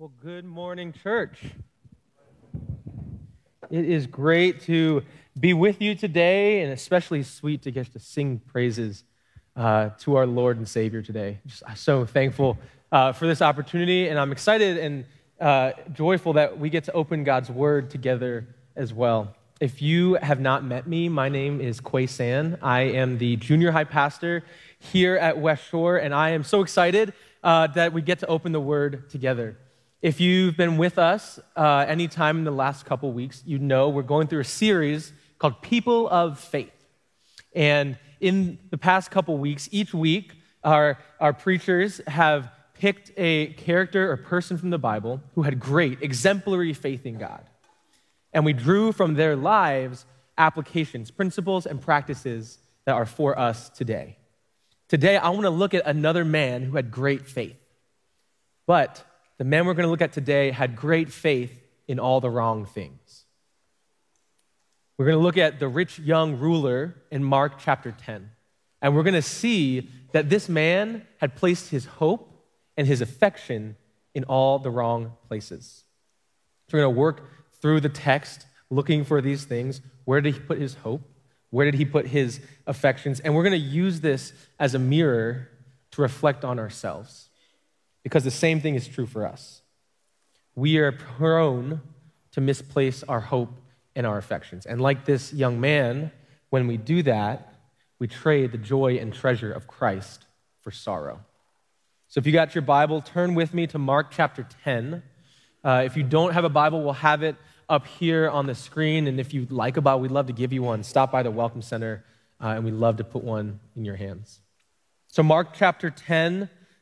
Well, good morning, church. It is great to be with you today, and especially sweet to get to sing praises uh, to our Lord and Savior today. Just so thankful uh, for this opportunity, and I'm excited and uh, joyful that we get to open God's Word together as well. If you have not met me, my name is Quay San. I am the junior high pastor here at West Shore, and I am so excited uh, that we get to open the Word together. If you've been with us uh, anytime in the last couple weeks, you know we're going through a series called People of Faith. And in the past couple weeks, each week, our, our preachers have picked a character or person from the Bible who had great, exemplary faith in God. And we drew from their lives applications, principles, and practices that are for us today. Today, I want to look at another man who had great faith. But the man we're going to look at today had great faith in all the wrong things. We're going to look at the rich young ruler in Mark chapter 10. And we're going to see that this man had placed his hope and his affection in all the wrong places. So we're going to work through the text looking for these things. Where did he put his hope? Where did he put his affections? And we're going to use this as a mirror to reflect on ourselves because the same thing is true for us. We are prone to misplace our hope and our affections. And like this young man, when we do that, we trade the joy and treasure of Christ for sorrow. So if you got your Bible, turn with me to Mark chapter 10. Uh, if you don't have a Bible, we'll have it up here on the screen. And if you'd like a Bible, we'd love to give you one. Stop by the Welcome Center, uh, and we'd love to put one in your hands. So, Mark chapter 10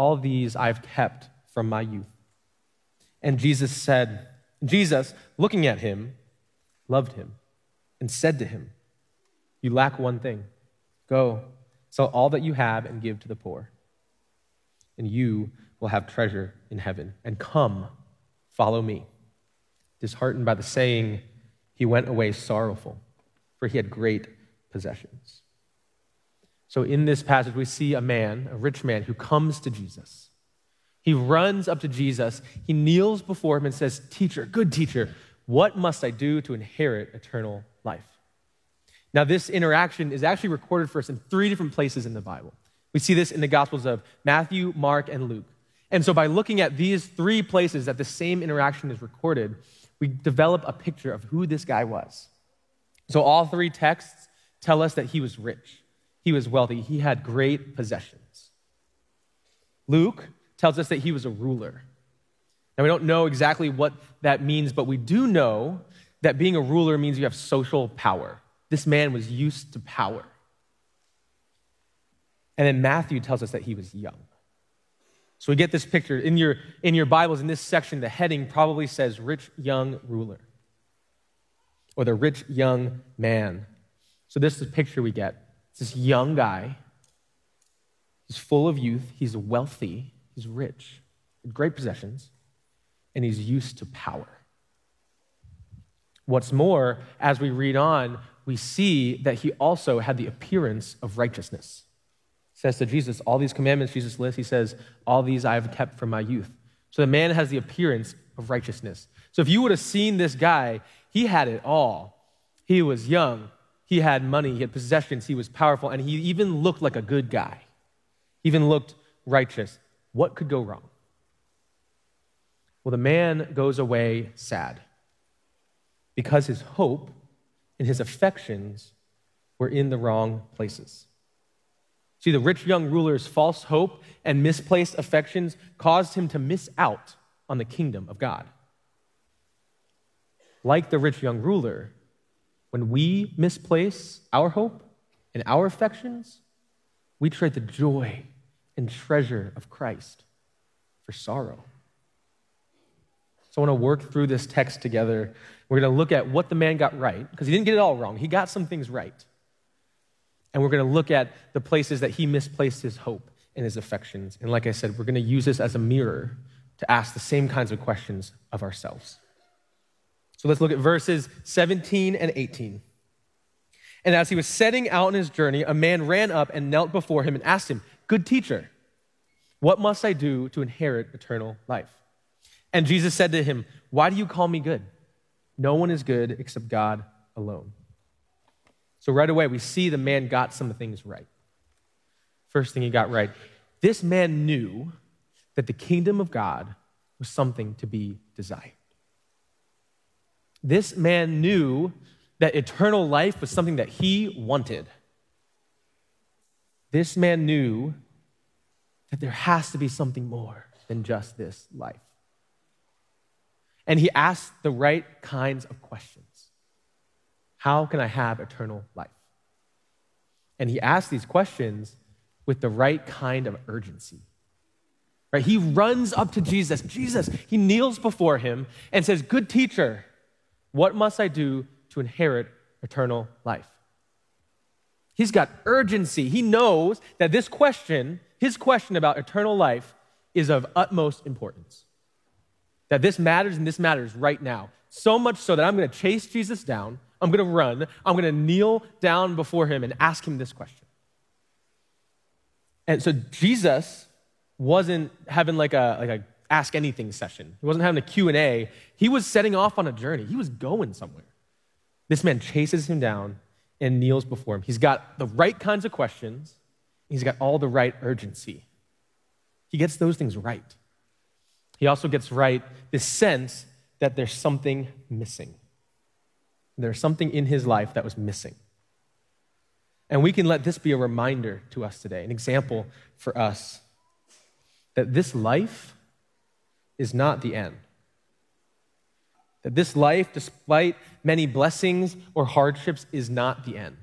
all these I've kept from my youth. And Jesus said, Jesus, looking at him, loved him and said to him, You lack one thing. Go, sell all that you have and give to the poor, and you will have treasure in heaven. And come, follow me. Disheartened by the saying, he went away sorrowful, for he had great possessions. So, in this passage, we see a man, a rich man, who comes to Jesus. He runs up to Jesus, he kneels before him and says, Teacher, good teacher, what must I do to inherit eternal life? Now, this interaction is actually recorded for us in three different places in the Bible. We see this in the Gospels of Matthew, Mark, and Luke. And so, by looking at these three places that the same interaction is recorded, we develop a picture of who this guy was. So, all three texts tell us that he was rich. He was wealthy. He had great possessions. Luke tells us that he was a ruler. Now, we don't know exactly what that means, but we do know that being a ruler means you have social power. This man was used to power. And then Matthew tells us that he was young. So we get this picture. In your, in your Bibles, in this section, the heading probably says rich young ruler or the rich young man. So this is the picture we get. It's this young guy. He's full of youth. He's wealthy. He's rich, great possessions, and he's used to power. What's more, as we read on, we see that he also had the appearance of righteousness. says to Jesus, All these commandments Jesus lists, he says, All these I have kept from my youth. So the man has the appearance of righteousness. So if you would have seen this guy, he had it all. He was young, he had money, he had possessions, he was powerful, and he even looked like a good guy. He even looked righteous. What could go wrong? Well, the man goes away sad because his hope and his affections were in the wrong places. See, the rich young ruler's false hope and misplaced affections caused him to miss out on the kingdom of God. Like the rich young ruler, when we misplace our hope and our affections, we trade the joy and treasure of Christ for sorrow. So I want to work through this text together. We're going to look at what the man got right, because he didn't get it all wrong. He got some things right. And we're going to look at the places that he misplaced his hope and his affections. And like I said, we're going to use this as a mirror to ask the same kinds of questions of ourselves. So let's look at verses 17 and 18. And as he was setting out on his journey, a man ran up and knelt before him and asked him, Good teacher, what must I do to inherit eternal life? And Jesus said to him, Why do you call me good? No one is good except God alone. So right away, we see the man got some things right. First thing he got right this man knew that the kingdom of God was something to be desired. This man knew that eternal life was something that he wanted. This man knew that there has to be something more than just this life. And he asked the right kinds of questions How can I have eternal life? And he asked these questions with the right kind of urgency. Right? He runs up to Jesus. Jesus, he kneels before him and says, Good teacher, what must I do to inherit eternal life? He's got urgency. He knows that this question, his question about eternal life, is of utmost importance. That this matters and this matters right now. So much so that I'm going to chase Jesus down. I'm going to run. I'm going to kneel down before him and ask him this question. And so Jesus wasn't having like a, like a ask anything session. He wasn't having a Q&A. He was setting off on a journey. He was going somewhere. This man chases him down and kneels before him. He's got the right kinds of questions. He's got all the right urgency. He gets those things right. He also gets right this sense that there's something missing. There's something in his life that was missing. And we can let this be a reminder to us today, an example for us that this life is not the end. That this life, despite many blessings or hardships, is not the end.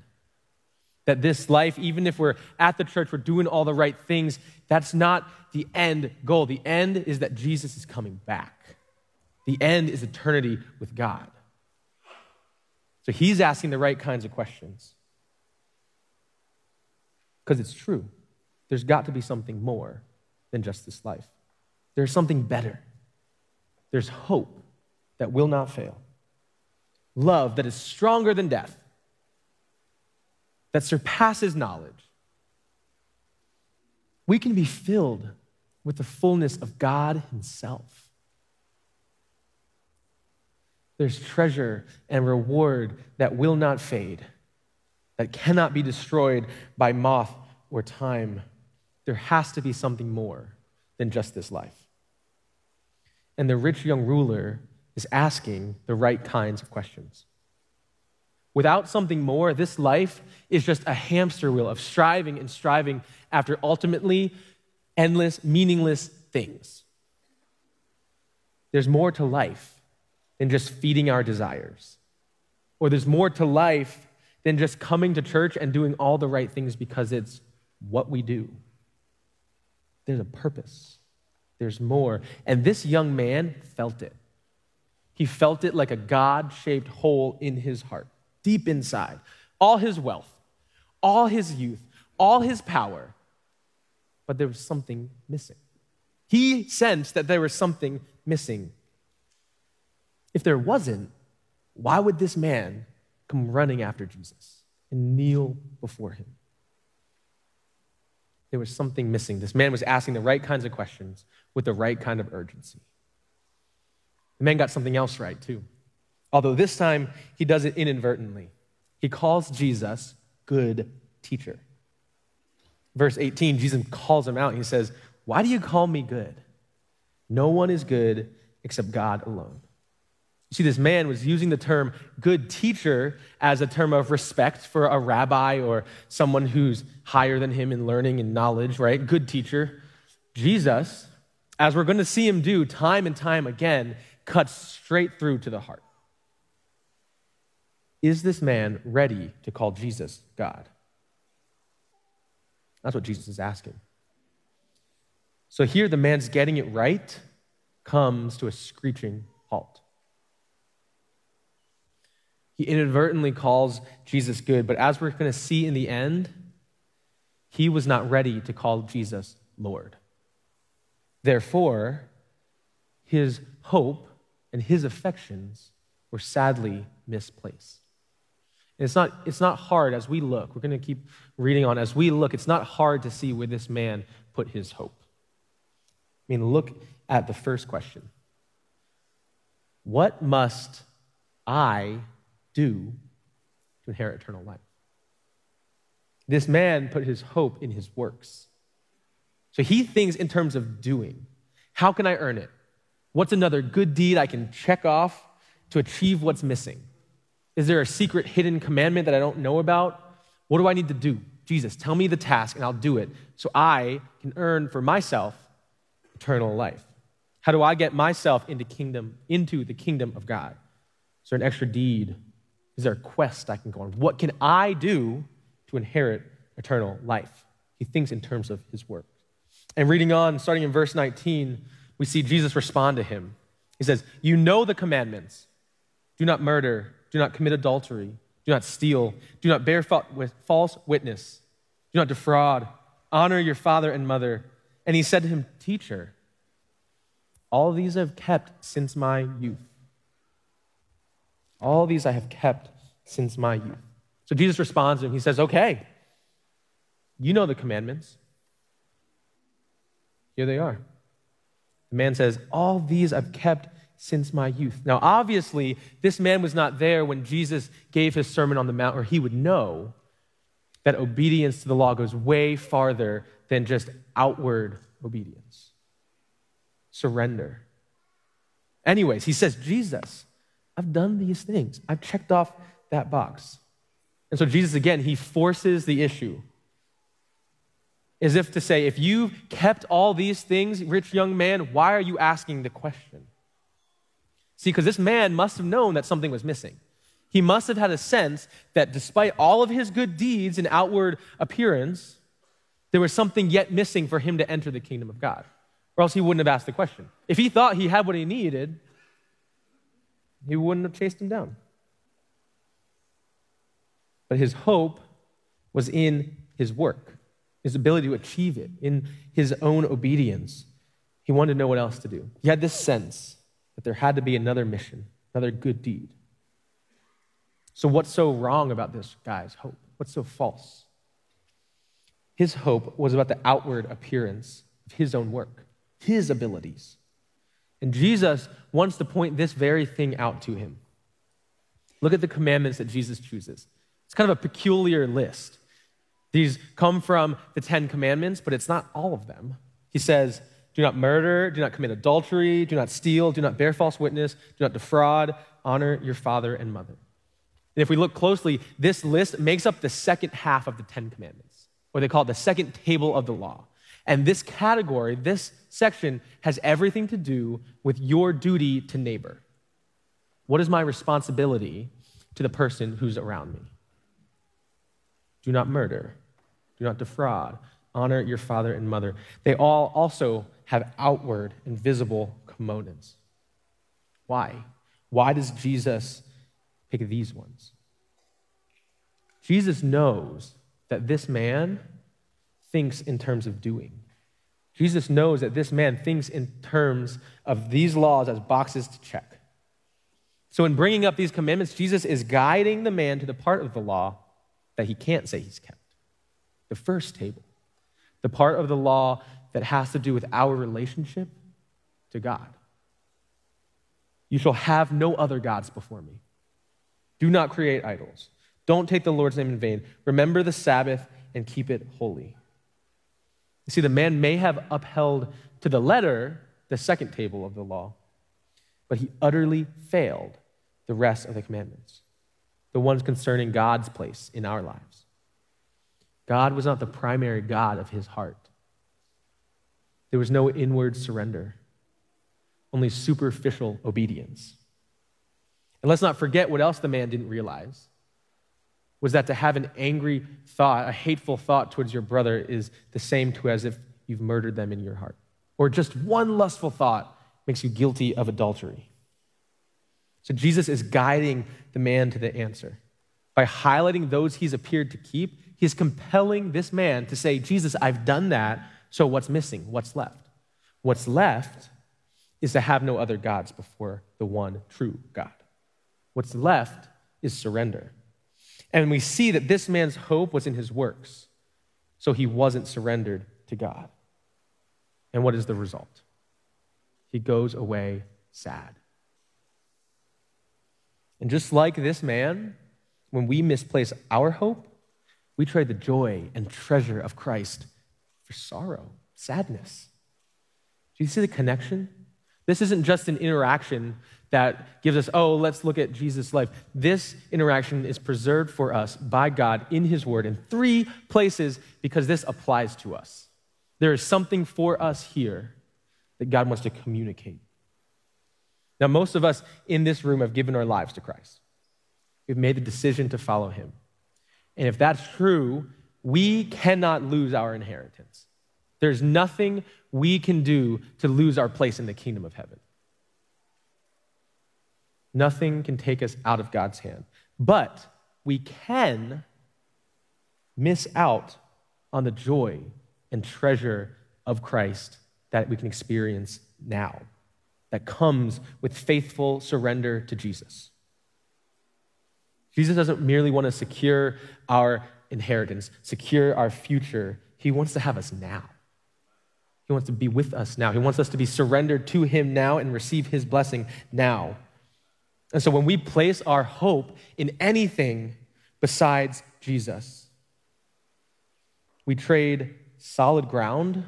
That this life, even if we're at the church, we're doing all the right things, that's not the end goal. The end is that Jesus is coming back. The end is eternity with God. So he's asking the right kinds of questions because it's true. There's got to be something more than just this life. There's something better. There's hope that will not fail, love that is stronger than death, that surpasses knowledge. We can be filled with the fullness of God Himself. There's treasure and reward that will not fade that cannot be destroyed by moth or time. There has to be something more than just this life. And the rich young ruler is asking the right kinds of questions. Without something more, this life is just a hamster wheel of striving and striving after ultimately endless, meaningless things. There's more to life than just feeding our desires, or there's more to life than just coming to church and doing all the right things because it's what we do. There's a purpose, there's more. And this young man felt it. He felt it like a God shaped hole in his heart, deep inside. All his wealth, all his youth, all his power, but there was something missing. He sensed that there was something missing. If there wasn't, why would this man come running after Jesus and kneel before him. There was something missing. This man was asking the right kinds of questions with the right kind of urgency. The man got something else right, too. Although this time he does it inadvertently. He calls Jesus good teacher. Verse 18, Jesus calls him out. He says, Why do you call me good? No one is good except God alone. You see, this man was using the term good teacher as a term of respect for a rabbi or someone who's higher than him in learning and knowledge, right? Good teacher. Jesus, as we're going to see him do time and time again, cuts straight through to the heart. Is this man ready to call Jesus God? That's what Jesus is asking. So here, the man's getting it right comes to a screeching halt. He inadvertently calls Jesus good, but as we're going to see in the end, he was not ready to call Jesus Lord. Therefore, his hope and his affections were sadly misplaced. It's not, it's not hard as we look, we're going to keep reading on. As we look, it's not hard to see where this man put his hope. I mean, look at the first question What must I do to inherit eternal life? This man put his hope in his works. So he thinks in terms of doing. How can I earn it? What's another good deed I can check off to achieve what's missing? Is there a secret hidden commandment that I don't know about? What do I need to do? Jesus, tell me the task and I'll do it so I can earn for myself eternal life. How do I get myself into kingdom into the kingdom of God? Is there an extra deed? Is there a quest I can go on? What can I do to inherit eternal life? He thinks in terms of his work. And reading on, starting in verse 19, we see Jesus respond to him. He says, You know the commandments do not murder, do not commit adultery, do not steal, do not bear false witness, do not defraud, honor your father and mother. And he said to him, Teacher, all these I have kept since my youth. All these I have kept since my youth. So Jesus responds to him. He says, Okay, you know the commandments. Here they are. The man says, All these I've kept since my youth. Now, obviously, this man was not there when Jesus gave his Sermon on the Mount, or he would know that obedience to the law goes way farther than just outward obedience. Surrender. Anyways, he says, Jesus, I've done these things. I've checked off that box. And so, Jesus, again, he forces the issue as if to say, if you've kept all these things, rich young man, why are you asking the question? See, because this man must have known that something was missing. He must have had a sense that despite all of his good deeds and outward appearance, there was something yet missing for him to enter the kingdom of God. Or else he wouldn't have asked the question. If he thought he had what he needed, he wouldn't have chased him down. But his hope was in his work his ability to achieve it, in his own obedience. He wanted to know what else to do. He had this sense that there had to be another mission, another good deed. So, what's so wrong about this guy's hope? What's so false? His hope was about the outward appearance of his own work, his abilities. And Jesus wants to point this very thing out to him. Look at the commandments that Jesus chooses. It's kind of a peculiar list. These come from the Ten Commandments, but it's not all of them. He says, Do not murder, do not commit adultery, do not steal, do not bear false witness, do not defraud, honor your father and mother. And if we look closely, this list makes up the second half of the Ten Commandments, or they call it the second table of the law. And this category, this section, has everything to do with your duty to neighbor. What is my responsibility to the person who's around me? Do not murder. Do not defraud. Honor your father and mother. They all also have outward and visible components. Why? Why does Jesus pick these ones? Jesus knows that this man thinks in terms of doing. Jesus knows that this man thinks in terms of these laws as boxes to check. So, in bringing up these commandments, Jesus is guiding the man to the part of the law that he can't say he's kept. The first table, the part of the law that has to do with our relationship to God. You shall have no other gods before me. Do not create idols. Don't take the Lord's name in vain. Remember the Sabbath and keep it holy. You see, the man may have upheld to the letter the second table of the law, but he utterly failed the rest of the commandments the ones concerning God's place in our lives. God was not the primary God of his heart. There was no inward surrender, only superficial obedience. And let's not forget what else the man didn't realize was that to have an angry thought, a hateful thought towards your brother is the same to as if you've murdered them in your heart. Or just one lustful thought makes you guilty of adultery. So Jesus is guiding the man to the answer. By highlighting those he's appeared to keep, he's compelling this man to say, Jesus, I've done that, so what's missing? What's left? What's left is to have no other gods before the one true God. What's left is surrender. And we see that this man's hope was in his works, so he wasn't surrendered to God. And what is the result? He goes away sad. And just like this man, when we misplace our hope, we trade the joy and treasure of Christ for sorrow, sadness. Do you see the connection? This isn't just an interaction that gives us, oh, let's look at Jesus' life. This interaction is preserved for us by God in His Word in three places because this applies to us. There is something for us here that God wants to communicate. Now, most of us in this room have given our lives to Christ. We've made the decision to follow Him. And if that's true, we cannot lose our inheritance. There's nothing we can do to lose our place in the kingdom of heaven. Nothing can take us out of God's hand. But we can miss out on the joy and treasure of Christ that we can experience now, that comes with faithful surrender to Jesus. Jesus doesn't merely want to secure our inheritance, secure our future, He wants to have us now. He wants to be with us now. He wants us to be surrendered to Him now and receive His blessing now. And so when we place our hope in anything besides Jesus, we trade solid ground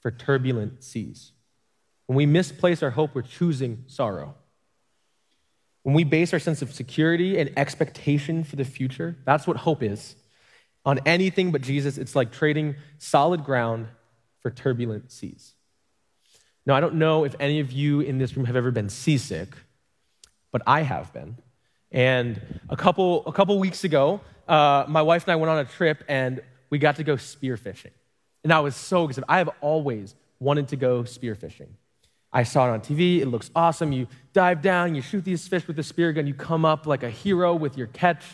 for turbulent seas. When we misplace our hope, we're choosing sorrow. When we base our sense of security and expectation for the future, that's what hope is. On anything but Jesus, it's like trading solid ground for turbulent seas. Now, I don't know if any of you in this room have ever been seasick, but I have been. And a couple, a couple weeks ago, uh, my wife and I went on a trip and we got to go spearfishing. And I was so excited. I have always wanted to go spearfishing. I saw it on TV. It looks awesome. You dive down, you shoot these fish with a spear gun, you come up like a hero with your catch.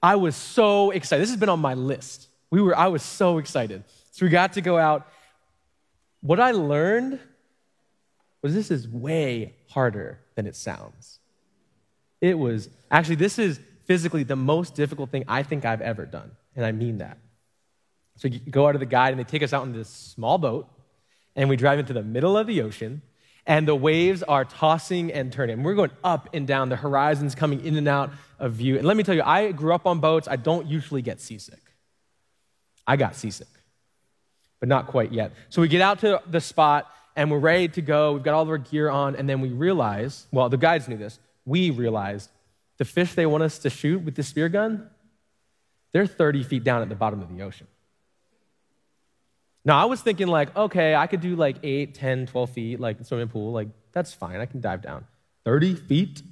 I was so excited. This has been on my list. We were, I was so excited. So we got to go out. What I learned was this is way harder than it sounds. It was actually, this is physically the most difficult thing I think I've ever done. And I mean that. So you go out of the guide, and they take us out in this small boat, and we drive into the middle of the ocean, and the waves are tossing and turning. We're going up and down, the horizon's coming in and out of view. And let me tell you, I grew up on boats. I don't usually get seasick. I got seasick but not quite yet. So we get out to the spot and we're ready to go. We've got all of our gear on, and then we realize well, the guides knew this. We realized the fish they want us to shoot with the spear gun, they're 30 feet down at the bottom of the ocean. Now, I was thinking, like, okay, I could do like 8, 10, 12 feet, like swimming pool. Like, that's fine. I can dive down. 30 feet?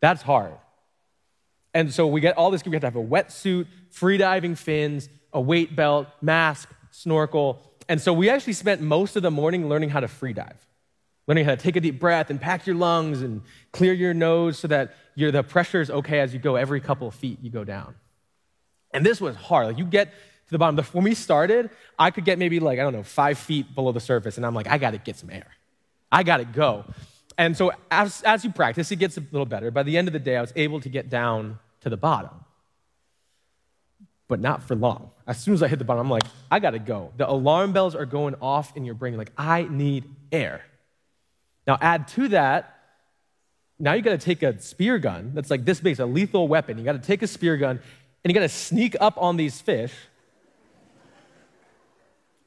That's hard. And so we get all this. We have to have a wetsuit, free diving fins, a weight belt, mask, snorkel. And so we actually spent most of the morning learning how to free dive, learning how to take a deep breath and pack your lungs and clear your nose so that the pressure is okay as you go every couple of feet you go down. And this was hard. Like you get to the bottom. When we started, I could get maybe like, I don't know, five feet below the surface. And I'm like, I got to get some air. I got to go. And so as, as you practice, it gets a little better. By the end of the day, I was able to get down to the bottom but not for long. As soon as I hit the bottom, I'm like, I gotta go. The alarm bells are going off in your brain, like, I need air. Now, add to that, now you gotta take a spear gun that's like this big, it's a lethal weapon. You gotta take a spear gun and you gotta sneak up on these fish,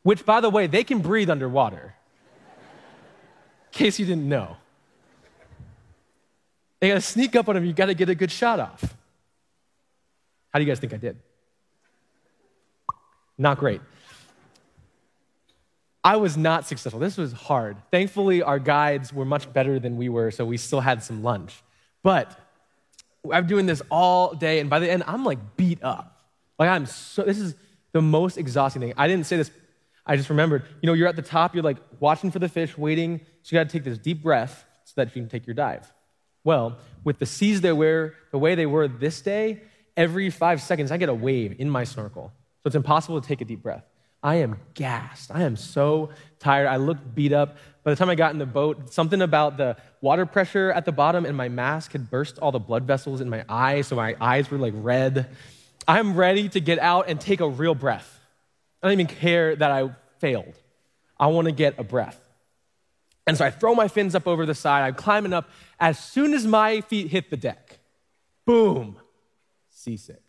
which, by the way, they can breathe underwater, in case you didn't know. They gotta sneak up on them, you gotta get a good shot off. How do you guys think I did? Not great. I was not successful. This was hard. Thankfully, our guides were much better than we were, so we still had some lunch. But I'm doing this all day, and by the end, I'm like beat up. Like, I'm so, this is the most exhausting thing. I didn't say this, I just remembered. You know, you're at the top, you're like watching for the fish, waiting, so you gotta take this deep breath so that you can take your dive. Well, with the seas they were, the way they were this day, every five seconds I get a wave in my snorkel. So it's impossible to take a deep breath. I am gassed. I am so tired. I look beat up. By the time I got in the boat, something about the water pressure at the bottom and my mask had burst all the blood vessels in my eyes, so my eyes were like red. I'm ready to get out and take a real breath. I don't even care that I failed. I want to get a breath. And so I throw my fins up over the side. I'm climbing up. As soon as my feet hit the deck, boom, seasick.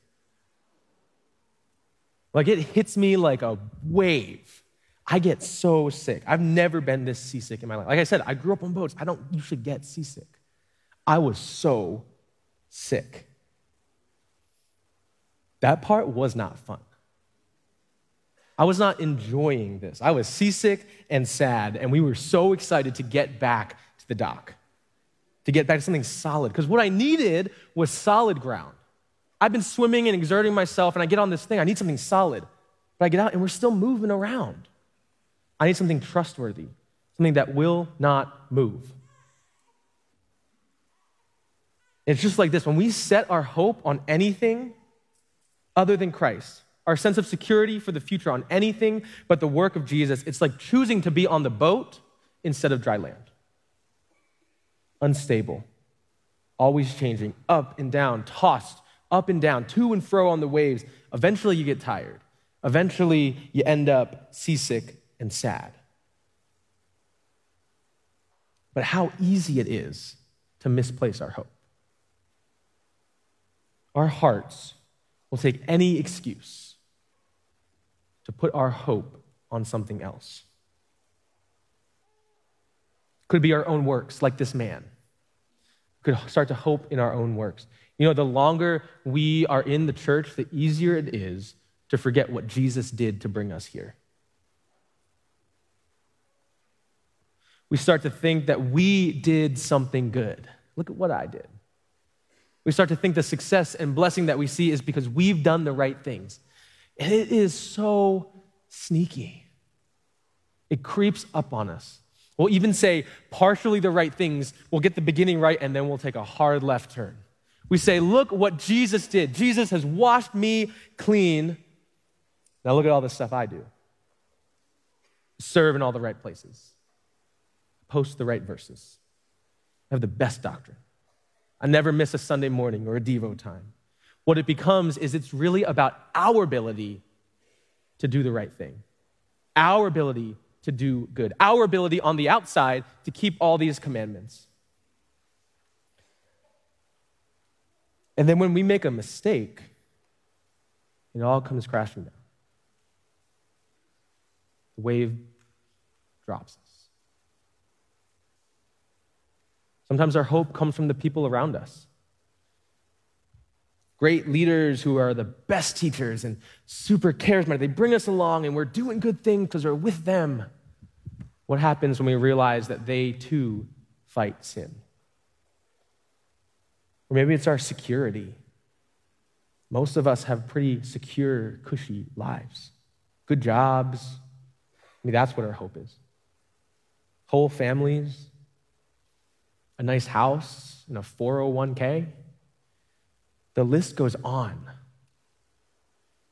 Like it hits me like a wave. I get so sick. I've never been this seasick in my life. Like I said, I grew up on boats. I don't usually get seasick. I was so sick. That part was not fun. I was not enjoying this. I was seasick and sad, and we were so excited to get back to the dock, to get back to something solid. Because what I needed was solid ground. I've been swimming and exerting myself, and I get on this thing. I need something solid. But I get out, and we're still moving around. I need something trustworthy, something that will not move. It's just like this when we set our hope on anything other than Christ, our sense of security for the future on anything but the work of Jesus, it's like choosing to be on the boat instead of dry land. Unstable, always changing, up and down, tossed up and down, to and fro on the waves. Eventually, you get tired. Eventually, you end up seasick and sad. But how easy it is to misplace our hope. Our hearts will take any excuse to put our hope on something else. Could be our own works, like this man. Could start to hope in our own works. You know, the longer we are in the church, the easier it is to forget what Jesus did to bring us here. We start to think that we did something good. Look at what I did. We start to think the success and blessing that we see is because we've done the right things. And it is so sneaky. It creeps up on us. We'll even say partially the right things. We'll get the beginning right, and then we'll take a hard left turn. We say, Look what Jesus did. Jesus has washed me clean. Now look at all the stuff I do. Serve in all the right places, post the right verses, have the best doctrine. I never miss a Sunday morning or a Devo time. What it becomes is it's really about our ability to do the right thing, our ability to do good, our ability on the outside to keep all these commandments. And then when we make a mistake, it all comes crashing down. The wave drops us. Sometimes our hope comes from the people around us. Great leaders who are the best teachers and super charismatic, they bring us along and we're doing good things because we're with them. What happens when we realize that they too fight sin? Or maybe it's our security. Most of us have pretty secure, cushy lives, good jobs. I mean, that's what our hope is. Whole families, a nice house, and a 401k. The list goes on.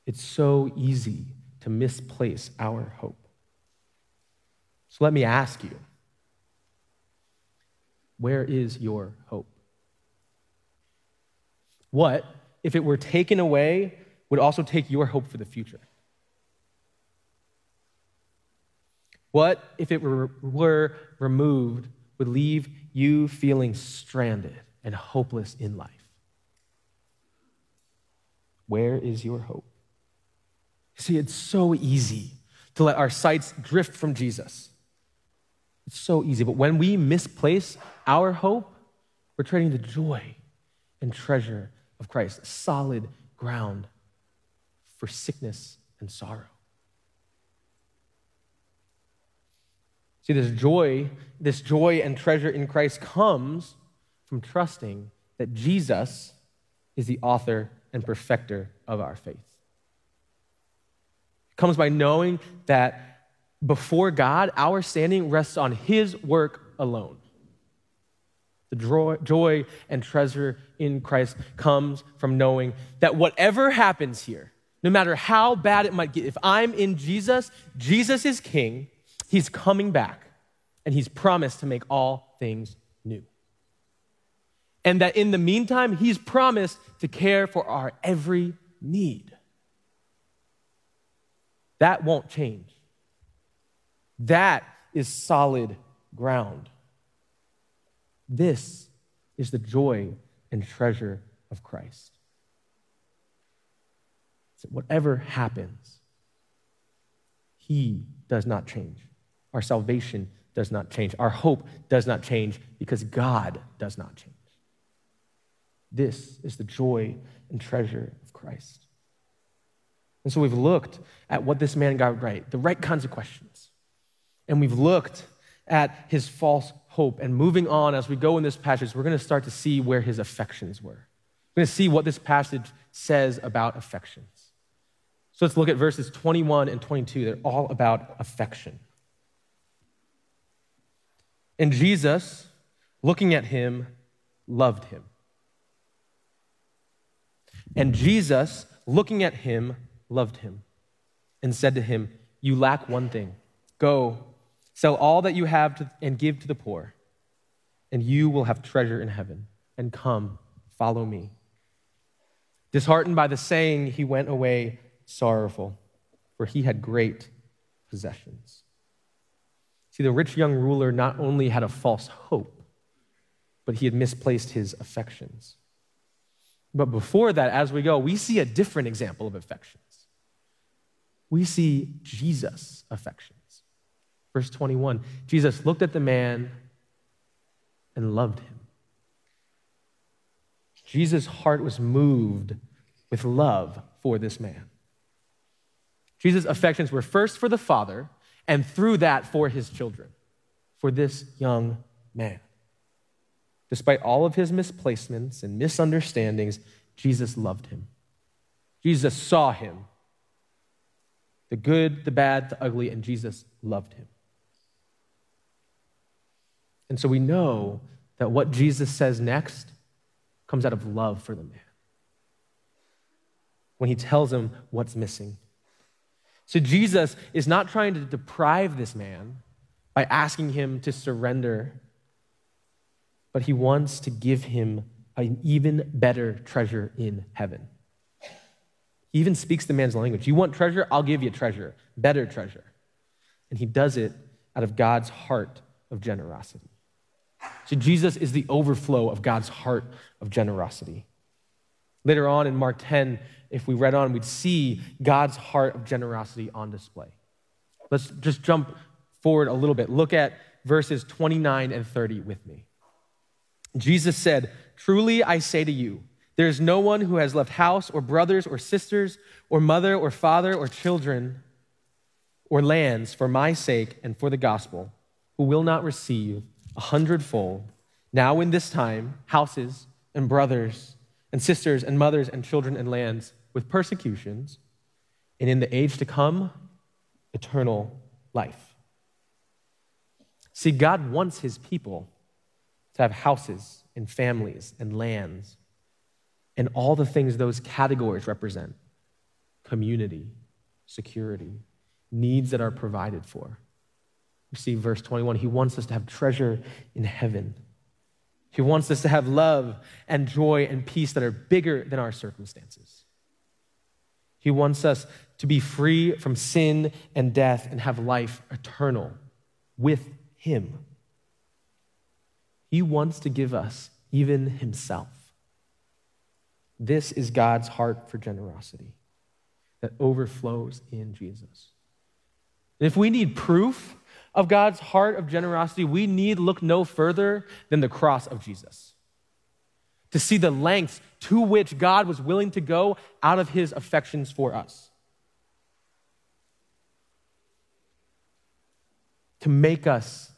It's so easy to misplace our hope. So let me ask you where is your hope? What, if it were taken away, would also take your hope for the future? What, if it were, removed, would leave you feeling stranded and hopeless in life? Where is your hope? See, it's so easy to let our sights drift from Jesus. It's so easy. But when we misplace our hope, we're trading the joy and treasure of Christ, solid ground for sickness and sorrow. See, this joy, this joy and treasure in Christ comes from trusting that Jesus is the author and perfecter of our faith. It comes by knowing that before God, our standing rests on His work alone. The joy, and treasure in Christ comes from knowing that whatever happens here, no matter how bad it might get, if I'm in Jesus, Jesus is king, he's coming back, and he's promised to make all things. And that in the meantime, he's promised to care for our every need. That won't change. That is solid ground. This is the joy and treasure of Christ. So whatever happens, He does not change. Our salvation does not change. Our hope does not change because God does not change. This is the joy and treasure of Christ. And so we've looked at what this man got right, the right kinds of questions. And we've looked at his false hope. And moving on, as we go in this passage, we're going to start to see where his affections were. We're going to see what this passage says about affections. So let's look at verses 21 and 22. They're all about affection. And Jesus, looking at him, loved him. And Jesus, looking at him, loved him and said to him, You lack one thing. Go, sell all that you have to, and give to the poor, and you will have treasure in heaven. And come, follow me. Disheartened by the saying, he went away sorrowful, for he had great possessions. See, the rich young ruler not only had a false hope, but he had misplaced his affections. But before that, as we go, we see a different example of affections. We see Jesus' affections. Verse 21 Jesus looked at the man and loved him. Jesus' heart was moved with love for this man. Jesus' affections were first for the Father, and through that for his children, for this young man. Despite all of his misplacements and misunderstandings, Jesus loved him. Jesus saw him the good, the bad, the ugly, and Jesus loved him. And so we know that what Jesus says next comes out of love for the man. When he tells him what's missing. So Jesus is not trying to deprive this man by asking him to surrender but he wants to give him an even better treasure in heaven. He even speaks the man's language. You want treasure? I'll give you treasure, better treasure. And he does it out of God's heart of generosity. So Jesus is the overflow of God's heart of generosity. Later on in Mark 10, if we read on, we'd see God's heart of generosity on display. Let's just jump forward a little bit. Look at verses 29 and 30 with me. Jesus said, Truly I say to you, there is no one who has left house or brothers or sisters or mother or father or children or lands for my sake and for the gospel who will not receive a hundredfold now in this time houses and brothers and sisters and mothers and children and lands with persecutions and in the age to come eternal life. See, God wants his people to have houses and families and lands and all the things those categories represent community, security, needs that are provided for. You see, verse 21, he wants us to have treasure in heaven. He wants us to have love and joy and peace that are bigger than our circumstances. He wants us to be free from sin and death and have life eternal with him. He wants to give us even himself. This is God's heart for generosity that overflows in Jesus. And if we need proof of God's heart of generosity, we need look no further than the cross of Jesus to see the lengths to which God was willing to go out of his affections for us. To make us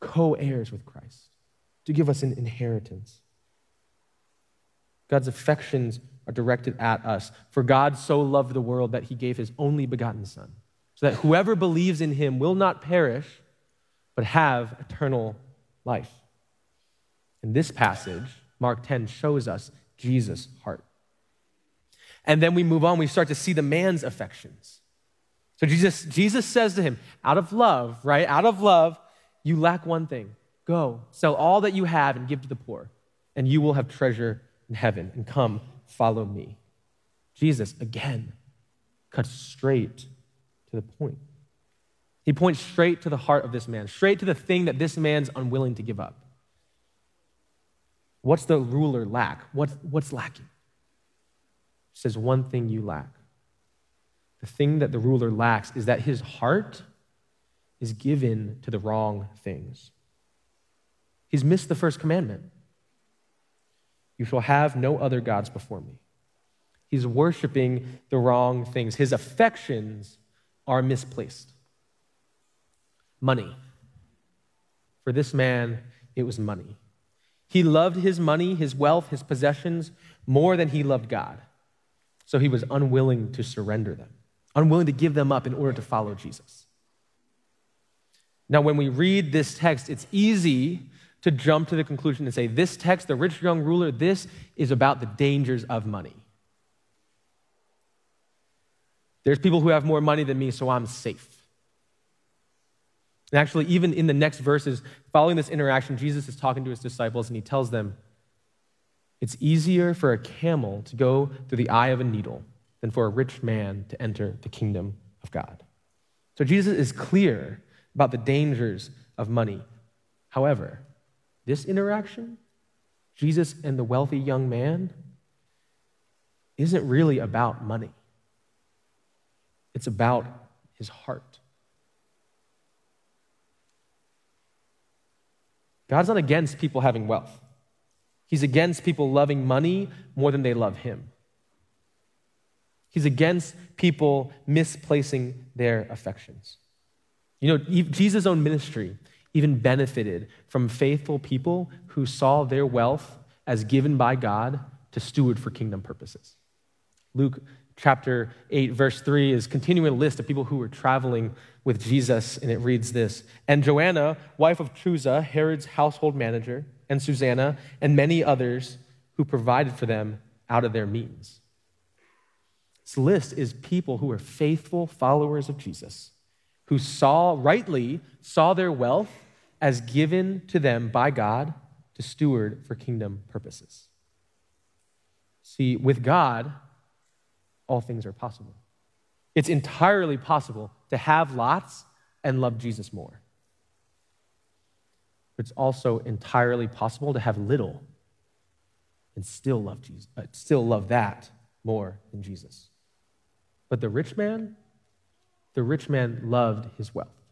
co heirs with Christ to give us an inheritance. God's affections are directed at us. For God so loved the world that he gave his only begotten Son, so that whoever believes in him will not perish, but have eternal life. In this passage, Mark 10 shows us Jesus' heart. And then we move on, we start to see the man's affections. So Jesus, Jesus says to him, out of love, right? Out of love, you lack one thing. Go, sell all that you have and give to the poor, and you will have treasure in heaven. And come, follow me. Jesus, again, cuts straight to the point. He points straight to the heart of this man, straight to the thing that this man's unwilling to give up. What's the ruler lack? What's, what's lacking? He says, One thing you lack. The thing that the ruler lacks is that his heart is given to the wrong things. He's missed the first commandment You shall have no other gods before me. He's worshiping the wrong things. His affections are misplaced. Money. For this man, it was money. He loved his money, his wealth, his possessions more than he loved God. So he was unwilling to surrender them, unwilling to give them up in order to follow Jesus. Now, when we read this text, it's easy to jump to the conclusion and say, this text, the rich young ruler, this is about the dangers of money. There's people who have more money than me, so I'm safe. And actually, even in the next verses, following this interaction, Jesus is talking to his disciples and he tells them, It's easier for a camel to go through the eye of a needle than for a rich man to enter the kingdom of God. So Jesus is clear about the dangers of money. However, this interaction, Jesus and the wealthy young man, isn't really about money, it's about his heart. God's not against people having wealth. He's against people loving money more than they love Him. He's against people misplacing their affections. You know, Jesus' own ministry even benefited from faithful people who saw their wealth as given by God to steward for kingdom purposes. Luke chapter 8, verse 3 is continuing a list of people who were traveling with Jesus, and it reads this And Joanna, wife of Chuza, Herod's household manager, and Susanna, and many others who provided for them out of their means. This list is people who are faithful followers of Jesus, who saw, rightly, saw their wealth as given to them by God to steward for kingdom purposes. See, with God, all things are possible. It's entirely possible to have lots and love Jesus more. It's also entirely possible to have little and still love Jesus, uh, still love that more than Jesus. But the rich man, the rich man loved his wealth.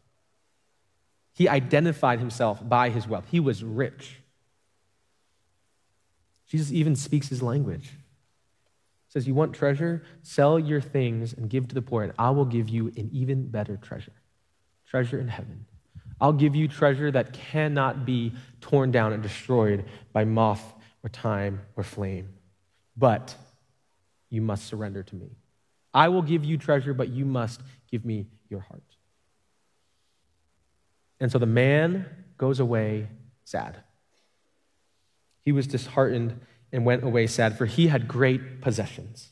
He identified himself by his wealth. He was rich. Jesus even speaks his language says, You want treasure? Sell your things and give to the poor, and I will give you an even better treasure treasure in heaven. I'll give you treasure that cannot be torn down and destroyed by moth or time or flame. But you must surrender to me. I will give you treasure, but you must give me your heart. And so the man goes away sad. He was disheartened and went away sad, for he had great possessions.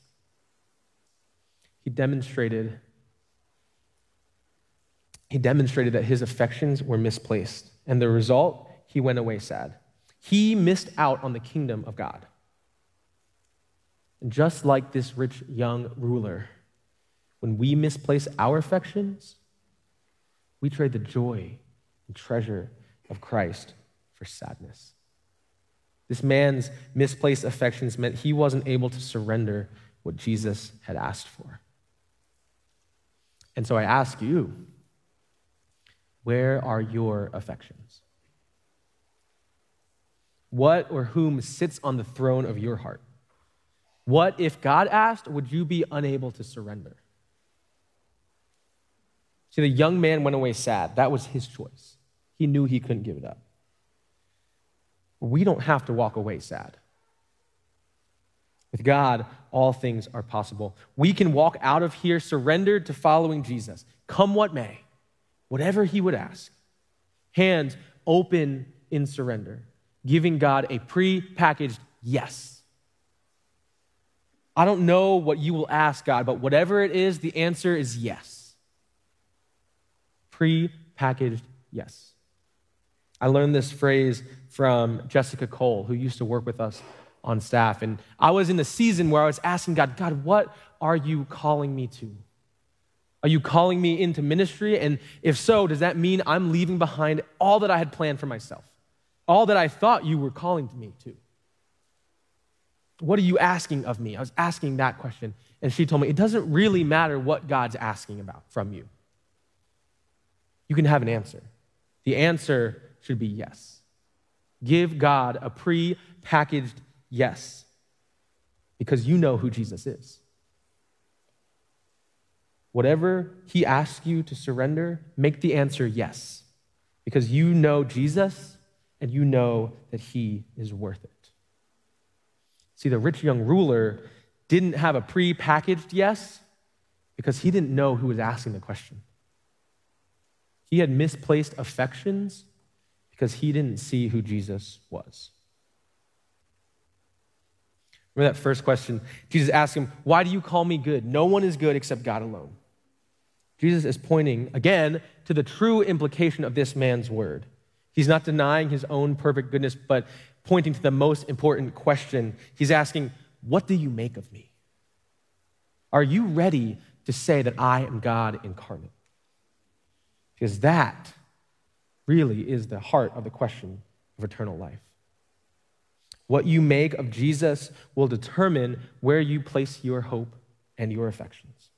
He demonstrated he demonstrated that his affections were misplaced, and the result, he went away sad. He missed out on the kingdom of God. And just like this rich young ruler, when we misplace our affections, we trade the joy and treasure of Christ for sadness. This man's misplaced affections meant he wasn't able to surrender what Jesus had asked for. And so I ask you, where are your affections? What or whom sits on the throne of your heart? What if God asked, would you be unable to surrender? See, the young man went away sad. That was his choice. He knew he couldn't give it up we don't have to walk away sad. With God, all things are possible. We can walk out of here surrendered to following Jesus, come what may, whatever He would ask. Hands open in surrender, giving God a pre-packaged yes. I don't know what you will ask God, but whatever it is, the answer is yes. Pre-packaged yes. I learned this phrase from Jessica Cole, who used to work with us on staff. And I was in the season where I was asking God, God, what are you calling me to? Are you calling me into ministry? And if so, does that mean I'm leaving behind all that I had planned for myself? All that I thought you were calling me to? What are you asking of me? I was asking that question. And she told me, it doesn't really matter what God's asking about from you. You can have an answer. The answer should be yes. Give God a pre packaged yes, because you know who Jesus is. Whatever he asks you to surrender, make the answer yes, because you know Jesus and you know that he is worth it. See, the rich young ruler didn't have a pre packaged yes because he didn't know who was asking the question. He had misplaced affections because he didn't see who Jesus was. Remember that first question? Jesus asked him, Why do you call me good? No one is good except God alone. Jesus is pointing again to the true implication of this man's word. He's not denying his own perfect goodness, but pointing to the most important question. He's asking, What do you make of me? Are you ready to say that I am God incarnate? Because that really is the heart of the question of eternal life. What you make of Jesus will determine where you place your hope and your affections.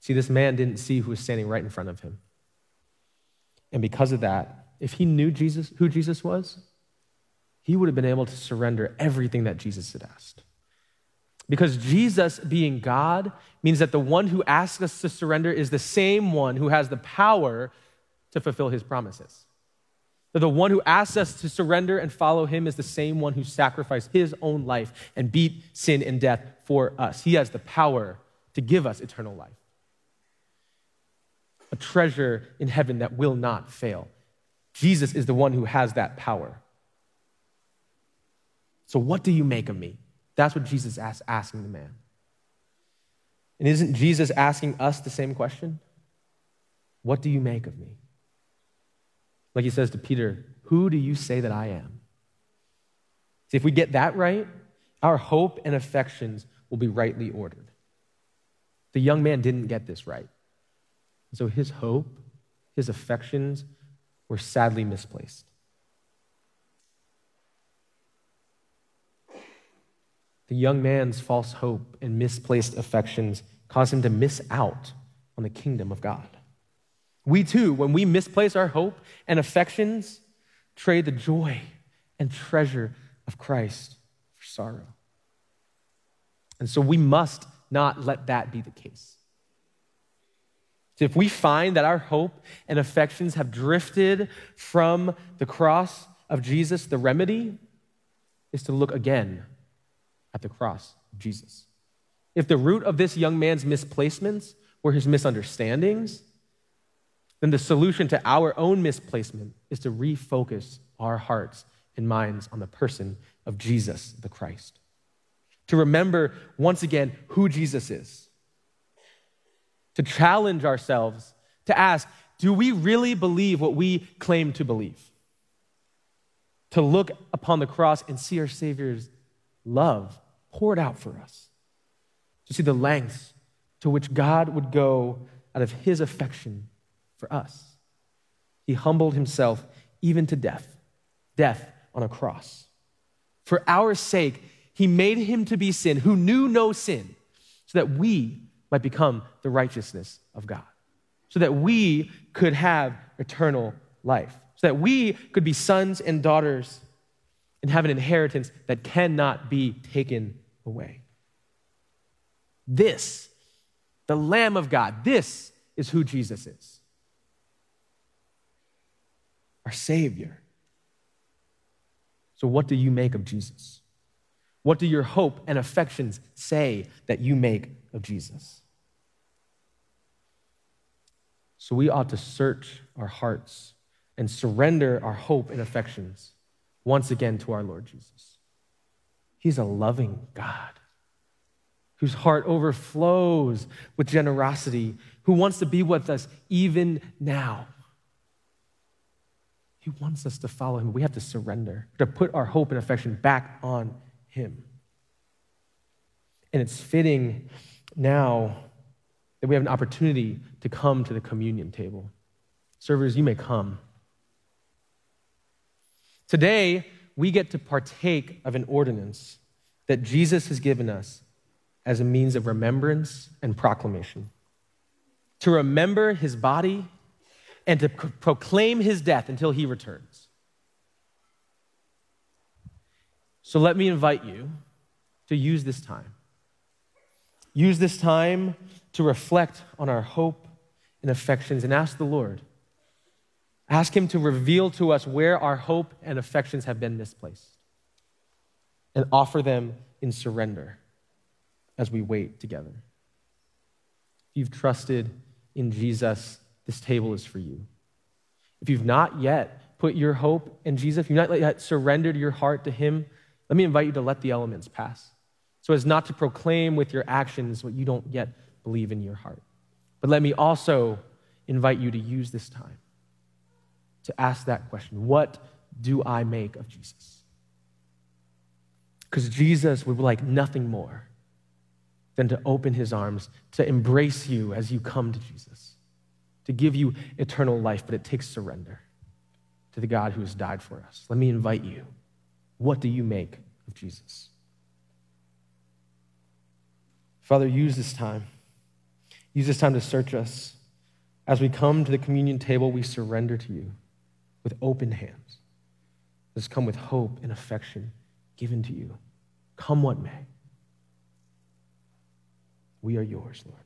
See, this man didn't see who was standing right in front of him. And because of that, if he knew Jesus, who Jesus was, he would have been able to surrender everything that Jesus had asked. Because Jesus, being God, means that the one who asks us to surrender is the same one who has the power to fulfill his promises. That the one who asks us to surrender and follow him is the same one who sacrificed his own life and beat sin and death for us. He has the power to give us eternal life, a treasure in heaven that will not fail. Jesus is the one who has that power. So, what do you make of me? That's what Jesus is asking the man. And isn't Jesus asking us the same question? What do you make of me? Like he says to Peter, Who do you say that I am? See, if we get that right, our hope and affections will be rightly ordered. The young man didn't get this right. So his hope, his affections were sadly misplaced. The young man's false hope and misplaced affections caused him to miss out on the kingdom of God. We too, when we misplace our hope and affections, trade the joy and treasure of Christ for sorrow. And so we must not let that be the case. So if we find that our hope and affections have drifted from the cross of Jesus, the remedy is to look again at the cross of Jesus. If the root of this young man's misplacements were his misunderstandings, then the solution to our own misplacement is to refocus our hearts and minds on the person of Jesus the Christ. To remember once again who Jesus is. To challenge ourselves to ask, do we really believe what we claim to believe? To look upon the cross and see our Savior's love poured out for us. To see the lengths to which God would go out of his affection for us. He humbled himself even to death, death on a cross. For our sake, he made him to be sin who knew no sin, so that we might become the righteousness of God, so that we could have eternal life, so that we could be sons and daughters and have an inheritance that cannot be taken away. This, the Lamb of God, this is who Jesus is our Savior. So, what do you make of Jesus? What do your hope and affections say that you make of Jesus? So, we ought to search our hearts and surrender our hope and affections once again to our Lord Jesus. He's a loving God whose heart overflows with generosity, who wants to be with us even now. He wants us to follow him. We have to surrender, to put our hope and affection back on him. And it's fitting now that we have an opportunity to come to the communion table. Servers, you may come. Today, we get to partake of an ordinance that Jesus has given us as a means of remembrance and proclamation. To remember his body and to proclaim his death until he returns. So let me invite you to use this time. Use this time to reflect on our hope and affections and ask the Lord. Ask Him to reveal to us where our hope and affections have been misplaced and offer them in surrender as we wait together. If you've trusted in Jesus, this table is for you. If you've not yet put your hope in Jesus, if you've not yet surrendered your heart to Him, let me invite you to let the elements pass so as not to proclaim with your actions what you don't yet believe in your heart. But let me also invite you to use this time to ask that question What do I make of Jesus? Because Jesus would like nothing more than to open his arms, to embrace you as you come to Jesus, to give you eternal life, but it takes surrender to the God who has died for us. Let me invite you. What do you make of Jesus? Father, use this time. Use this time to search us. As we come to the communion table, we surrender to you with open hands. Let's come with hope and affection given to you. Come what may. We are yours, Lord.